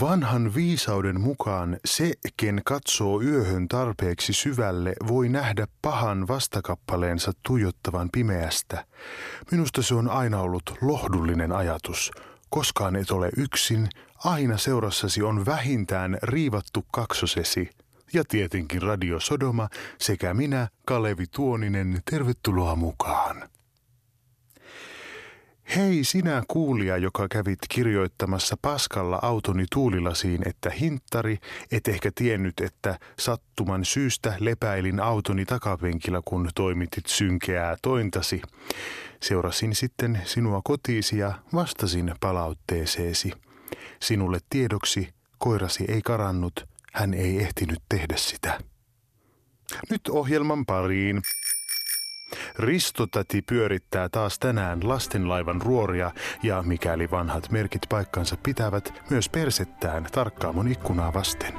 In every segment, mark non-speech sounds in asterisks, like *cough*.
Vanhan viisauden mukaan se, ken katsoo yöhön tarpeeksi syvälle, voi nähdä pahan vastakappaleensa tuijottavan pimeästä. Minusta se on aina ollut lohdullinen ajatus. Koskaan et ole yksin, aina seurassasi on vähintään riivattu kaksosesi. Ja tietenkin Radio Sodoma sekä minä, Kalevi Tuoninen, tervetuloa mukaan. Hei sinä kuulija, joka kävit kirjoittamassa paskalla autoni tuulilasiin, että hinttari, et ehkä tiennyt, että sattuman syystä lepäilin autoni takapenkillä, kun toimitit synkeää tointasi. Seurasin sitten sinua kotiisi ja vastasin palautteeseesi. Sinulle tiedoksi, koirasi ei karannut, hän ei ehtinyt tehdä sitä. Nyt ohjelman pariin. Ristotati pyörittää taas tänään lastenlaivan ruoria ja mikäli vanhat merkit paikkansa pitävät, myös persettään tarkkaamon ikkunaa vasten.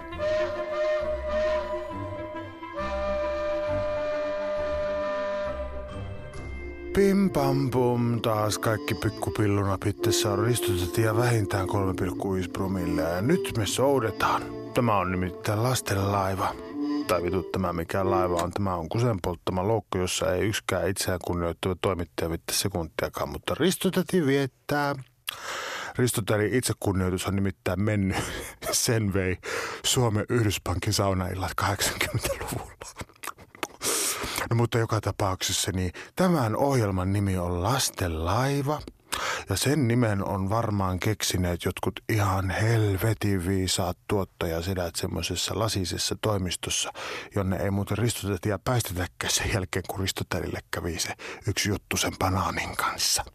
Pim pam pum, taas kaikki pikkupilluna pittessä on ristutati ja vähintään 3,5 promille ja nyt me soudetaan. Tämä on nimittäin lastenlaiva tai vituttamaan mikä laiva on. Tämä on kusen polttama loukko, jossa ei yksikään itseään kunnioittava toimittaja vittä sekuntiakaan, mutta Ristotati viettää. Ristotärin itsekunnioitus on nimittäin mennyt. *laughs* Sen vei Suomen Yhdyspankin saunaillat 80-luvulla. No mutta joka tapauksessa niin tämän ohjelman nimi on Lasten laiva – ja sen nimen on varmaan keksineet jotkut ihan helvetin viisaat tuottajasedät semmoisessa lasisessa toimistossa, jonne ei muuten ristutetä ja päästetäkään sen jälkeen, kun Ristotelille kävi se yksi juttu sen banaanin kanssa.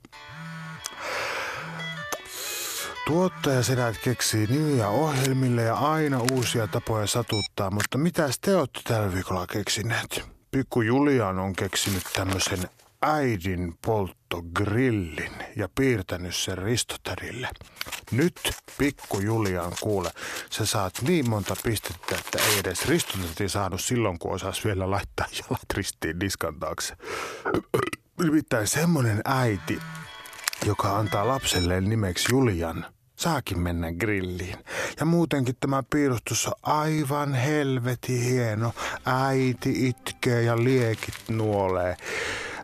Tuottajasedät keksii nimiä ohjelmille ja aina uusia tapoja satuttaa, mutta mitä te olette tällä viikolla keksineet? Pikku Julian on keksinyt tämmöisen äidin polttogrillin ja piirtänyt sen Ristotärille. Nyt, pikku Julian, kuule, sä saat niin monta pistettä, että ei edes Ristotäti saanut silloin, kun osas vielä laittaa jalat ristiin diskan taakse. Nimittäin semmonen äiti, joka antaa lapselleen nimeksi Julian, saakin mennä grilliin. Ja muutenkin tämä piirustus on aivan helvetin hieno. Äiti itkee ja liekit nuolee.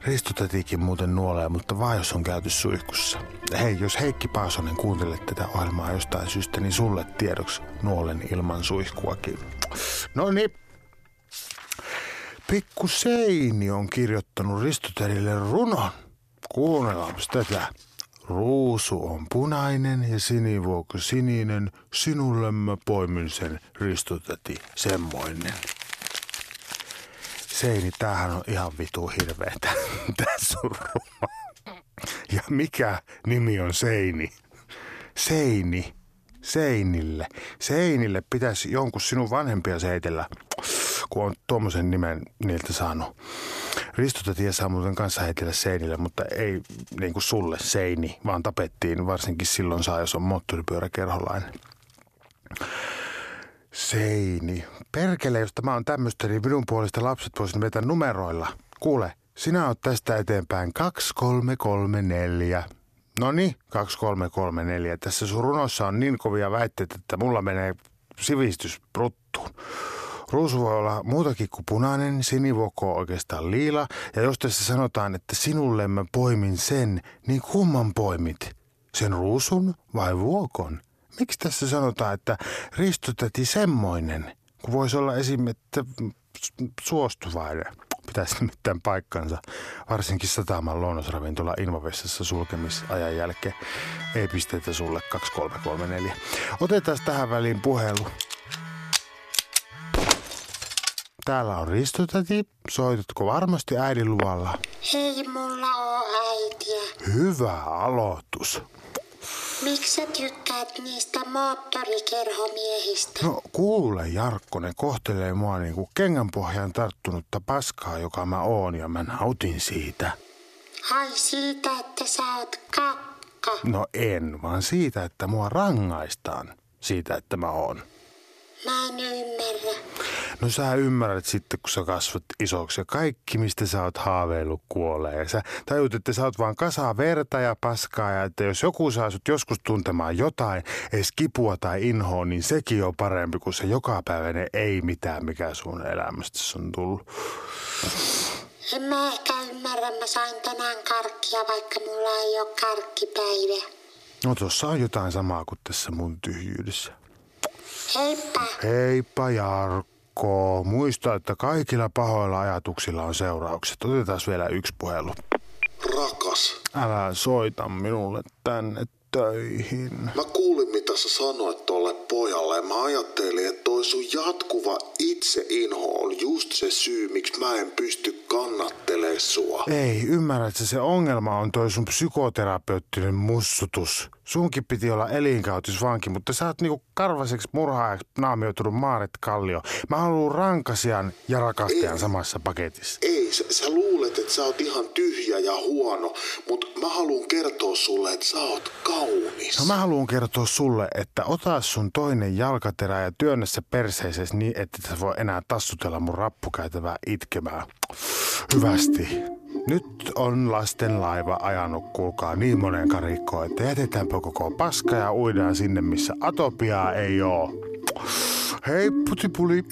Ristotätikin muuten nuolee, mutta vaan jos on käyty suihkussa. Hei, jos Heikki Paasonen kuuntelee tätä ohjelmaa jostain syystä, niin sulle tiedoksi nuolen ilman suihkuakin. No niin. Pikku Seini on kirjoittanut Ristotädille runon. Kuunnellaan tätä. Ruusu on punainen ja sinivuokko sininen. Sinulle mä poimin sen ristotäti semmoinen. Seini, tämähän on ihan vitu hirveetä. *laughs* Tässä on Ja mikä nimi on Seini? Seini. Seinille. Seinille pitäisi jonkun sinun vanhempia seitellä, kun on tuommoisen nimen niiltä saanut. Ristotatie saa muuten kanssa heitellä seinille, mutta ei niin kuin sulle seini, vaan tapettiin varsinkin silloin saa, jos on moottoripyöräkerholainen. Seini. Perkele, jos tämä on tämmöistä, niin minun puolesta lapset voisin vetää numeroilla. Kuule, sinä oot tästä eteenpäin 2334. No niin, 2334. Tässä sun runossa on niin kovia väitteitä, että mulla menee sivistys bruttuun. Ruusu voi olla muutakin kuin punainen, sinivuokko on oikeastaan liila. Ja jos tässä sanotaan, että sinulle mä poimin sen, niin kumman poimit? Sen ruusun vai vuokon? Miksi tässä sanotaan, että ristutäti semmoinen, kun voisi olla esim. että suostuvainen? Pitäisi nimittäin paikkansa, varsinkin sataman lounasravintola Invavessassa sulkemisajan jälkeen. Ei pisteitä sulle 2334. Otetaan tähän väliin puhelu. Täällä on Ristotäti. Soitatko varmasti äidin luvalla? Hei, mulla on äitiä. Hyvä aloitus. Miksi sä tykkäät niistä moottorikerhomiehistä? No kuule Jarkko, ne kohtelee mua niin kuin kengänpohjaan tarttunutta paskaa, joka mä oon ja mä nautin siitä. Ai siitä, että sä oot kakka. No en, vaan siitä, että mua rangaistaan siitä, että mä oon. Mä en ymmärrä. No sä ymmärrät sitten, kun sä kasvat isoksi ja kaikki, mistä sä oot haaveillut, kuolee. Ja sä tajut, että sä oot vaan kasaa verta ja paskaa ja että jos joku saa sut joskus tuntemaan jotain, edes kipua tai inhoa, niin sekin on parempi kuin se jokapäiväinen ei mitään, mikä sun elämästä on tullut. En mä ehkä ymmärrä, mä sain tänään karkkia, vaikka mulla ei ole karkkipäivä. No tossa on jotain samaa kuin tässä mun tyhjyydessä. Heippa. Heippa Jarkko. Muista, että kaikilla pahoilla ajatuksilla on seuraukset. Otetaan vielä yksi puhelu. Rakas, Älä soita minulle tänne töihin. mä kuulin mitä sä sanoit tolle pojalle ja mä ajattelin, että toi sun jatkuva itseinho on just se syy, miksi mä en pysty kannattelemaan sua. Ei, ymmärrätkö, se ongelma on toi sun psykoterapeuttinen mussutus. Sunkin piti olla elinkautisvanki, mutta sä oot niinku karvaseksi murhaajaksi naamioitunut Maaret Kallio. Mä haluan rankasian ja rakastajan samassa paketissa. Ei, sä, sä luulet, että sä oot ihan tyhjä ja huono, mutta mä haluan kertoa sulle, että sä oot kaunis. No mä haluan kertoa sulle, että ota sun toinen jalkaterä ja työnnä se perseisessä niin, että et sä voi enää tassutella mun rappukäytävää itkemään. Hyvästi. Nyt on lasten laiva ajanut, kuulkaa, niin monen karikkoon, että jätetäänpä koko paska ja uidaan sinne, missä atopiaa ei oo. Hei, putipuli.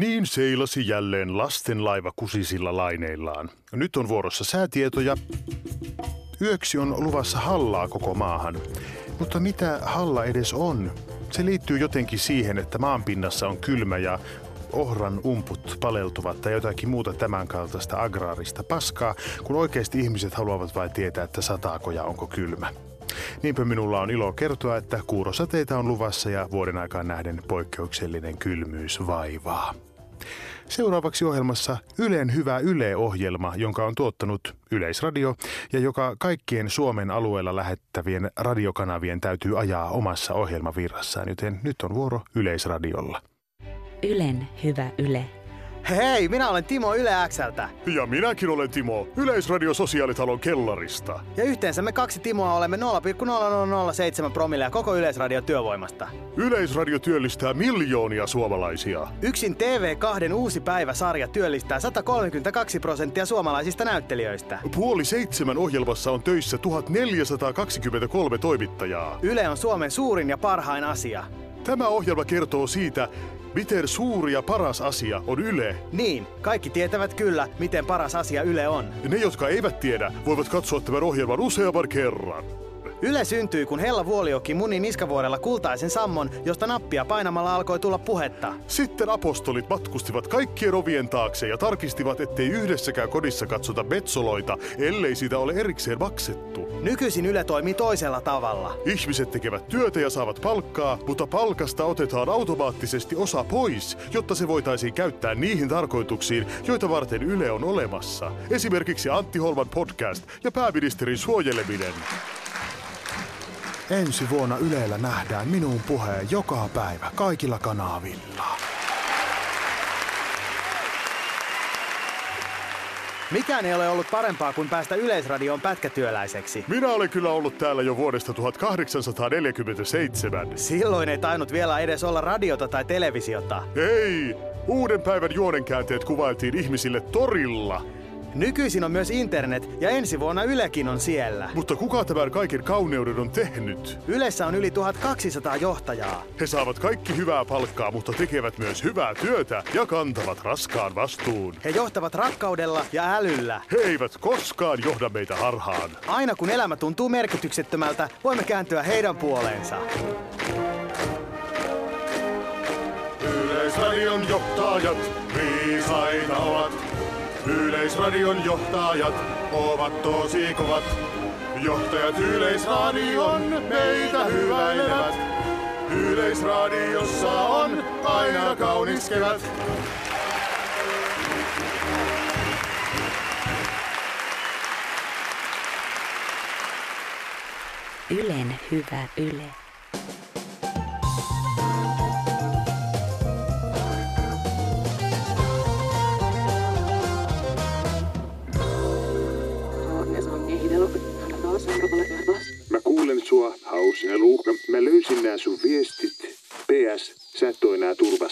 Niin seilasi jälleen lasten laiva kusisilla laineillaan. Nyt on vuorossa säätietoja. Yöksi on luvassa hallaa koko maahan. Mutta mitä halla edes on? Se liittyy jotenkin siihen, että maanpinnassa on kylmä ja ohran umput paleltuvat tai jotakin muuta tämänkaltaista agraarista paskaa, kun oikeasti ihmiset haluavat vain tietää, että sataako ja onko kylmä. Niinpä minulla on ilo kertoa, että kuurosateita on luvassa ja vuoden aikaan nähden poikkeuksellinen kylmyys vaivaa. Seuraavaksi ohjelmassa Ylen hyvä Yle-ohjelma, jonka on tuottanut Yleisradio ja joka kaikkien Suomen alueella lähettävien radiokanavien täytyy ajaa omassa ohjelmavirrassaan, joten nyt on vuoro Yleisradiolla. Ylen hyvä Yle. Hei, minä olen Timo Yle Xltä. Ja minäkin olen Timo, Yleisradio Sosiaalitalon kellarista. Ja yhteensä me kaksi Timoa olemme 0,0007 promillea koko Yleisradion työvoimasta. Yleisradio työllistää miljoonia suomalaisia. Yksin TV2 uusi päiväsarja työllistää 132 prosenttia suomalaisista näyttelijöistä. Puoli seitsemän ohjelmassa on töissä 1423 toimittajaa. Yle on Suomen suurin ja parhain asia. Tämä ohjelma kertoo siitä, miten suuri ja paras asia on Yle. Niin, kaikki tietävät kyllä, miten paras asia Yle on. Ne, jotka eivät tiedä, voivat katsoa tämän ohjelman useamman kerran. Yle syntyi, kun Hella Vuolioki muni niskavuorella kultaisen sammon, josta nappia painamalla alkoi tulla puhetta. Sitten apostolit matkustivat kaikkien ovien taakse ja tarkistivat, ettei yhdessäkään kodissa katsota betsoloita, ellei siitä ole erikseen maksettu. Nykyisin Yle toimii toisella tavalla. Ihmiset tekevät työtä ja saavat palkkaa, mutta palkasta otetaan automaattisesti osa pois, jotta se voitaisiin käyttää niihin tarkoituksiin, joita varten Yle on olemassa. Esimerkiksi Antti Holman podcast ja pääministerin suojeleminen. Ensi vuonna Ylellä nähdään minun puheen joka päivä kaikilla kanavilla. Mikään ei ole ollut parempaa kuin päästä Yleisradioon pätkätyöläiseksi. Minä olen kyllä ollut täällä jo vuodesta 1847. Silloin ei tainnut vielä edes olla radiota tai televisiota. Ei! Uuden päivän juonenkäänteet kuvailtiin ihmisille torilla. Nykyisin on myös internet ja ensi vuonna Ylekin on siellä. Mutta kuka tämän kaiken kauneuden on tehnyt? Ylessä on yli 1200 johtajaa. He saavat kaikki hyvää palkkaa, mutta tekevät myös hyvää työtä ja kantavat raskaan vastuun. He johtavat rakkaudella ja älyllä. He eivät koskaan johda meitä harhaan. Aina kun elämä tuntuu merkityksettömältä, voimme kääntyä heidän puoleensa. Yleisradion johtajat, viisaita ovat. Yleisradion johtajat ovat tosi kovat. Johtajat Yleisradion meitä hyväilevät. Yleisradiossa on aina kaunis kevät. Ylen hyvä Yle. Nää sun viestit. PS, sä et enää avu.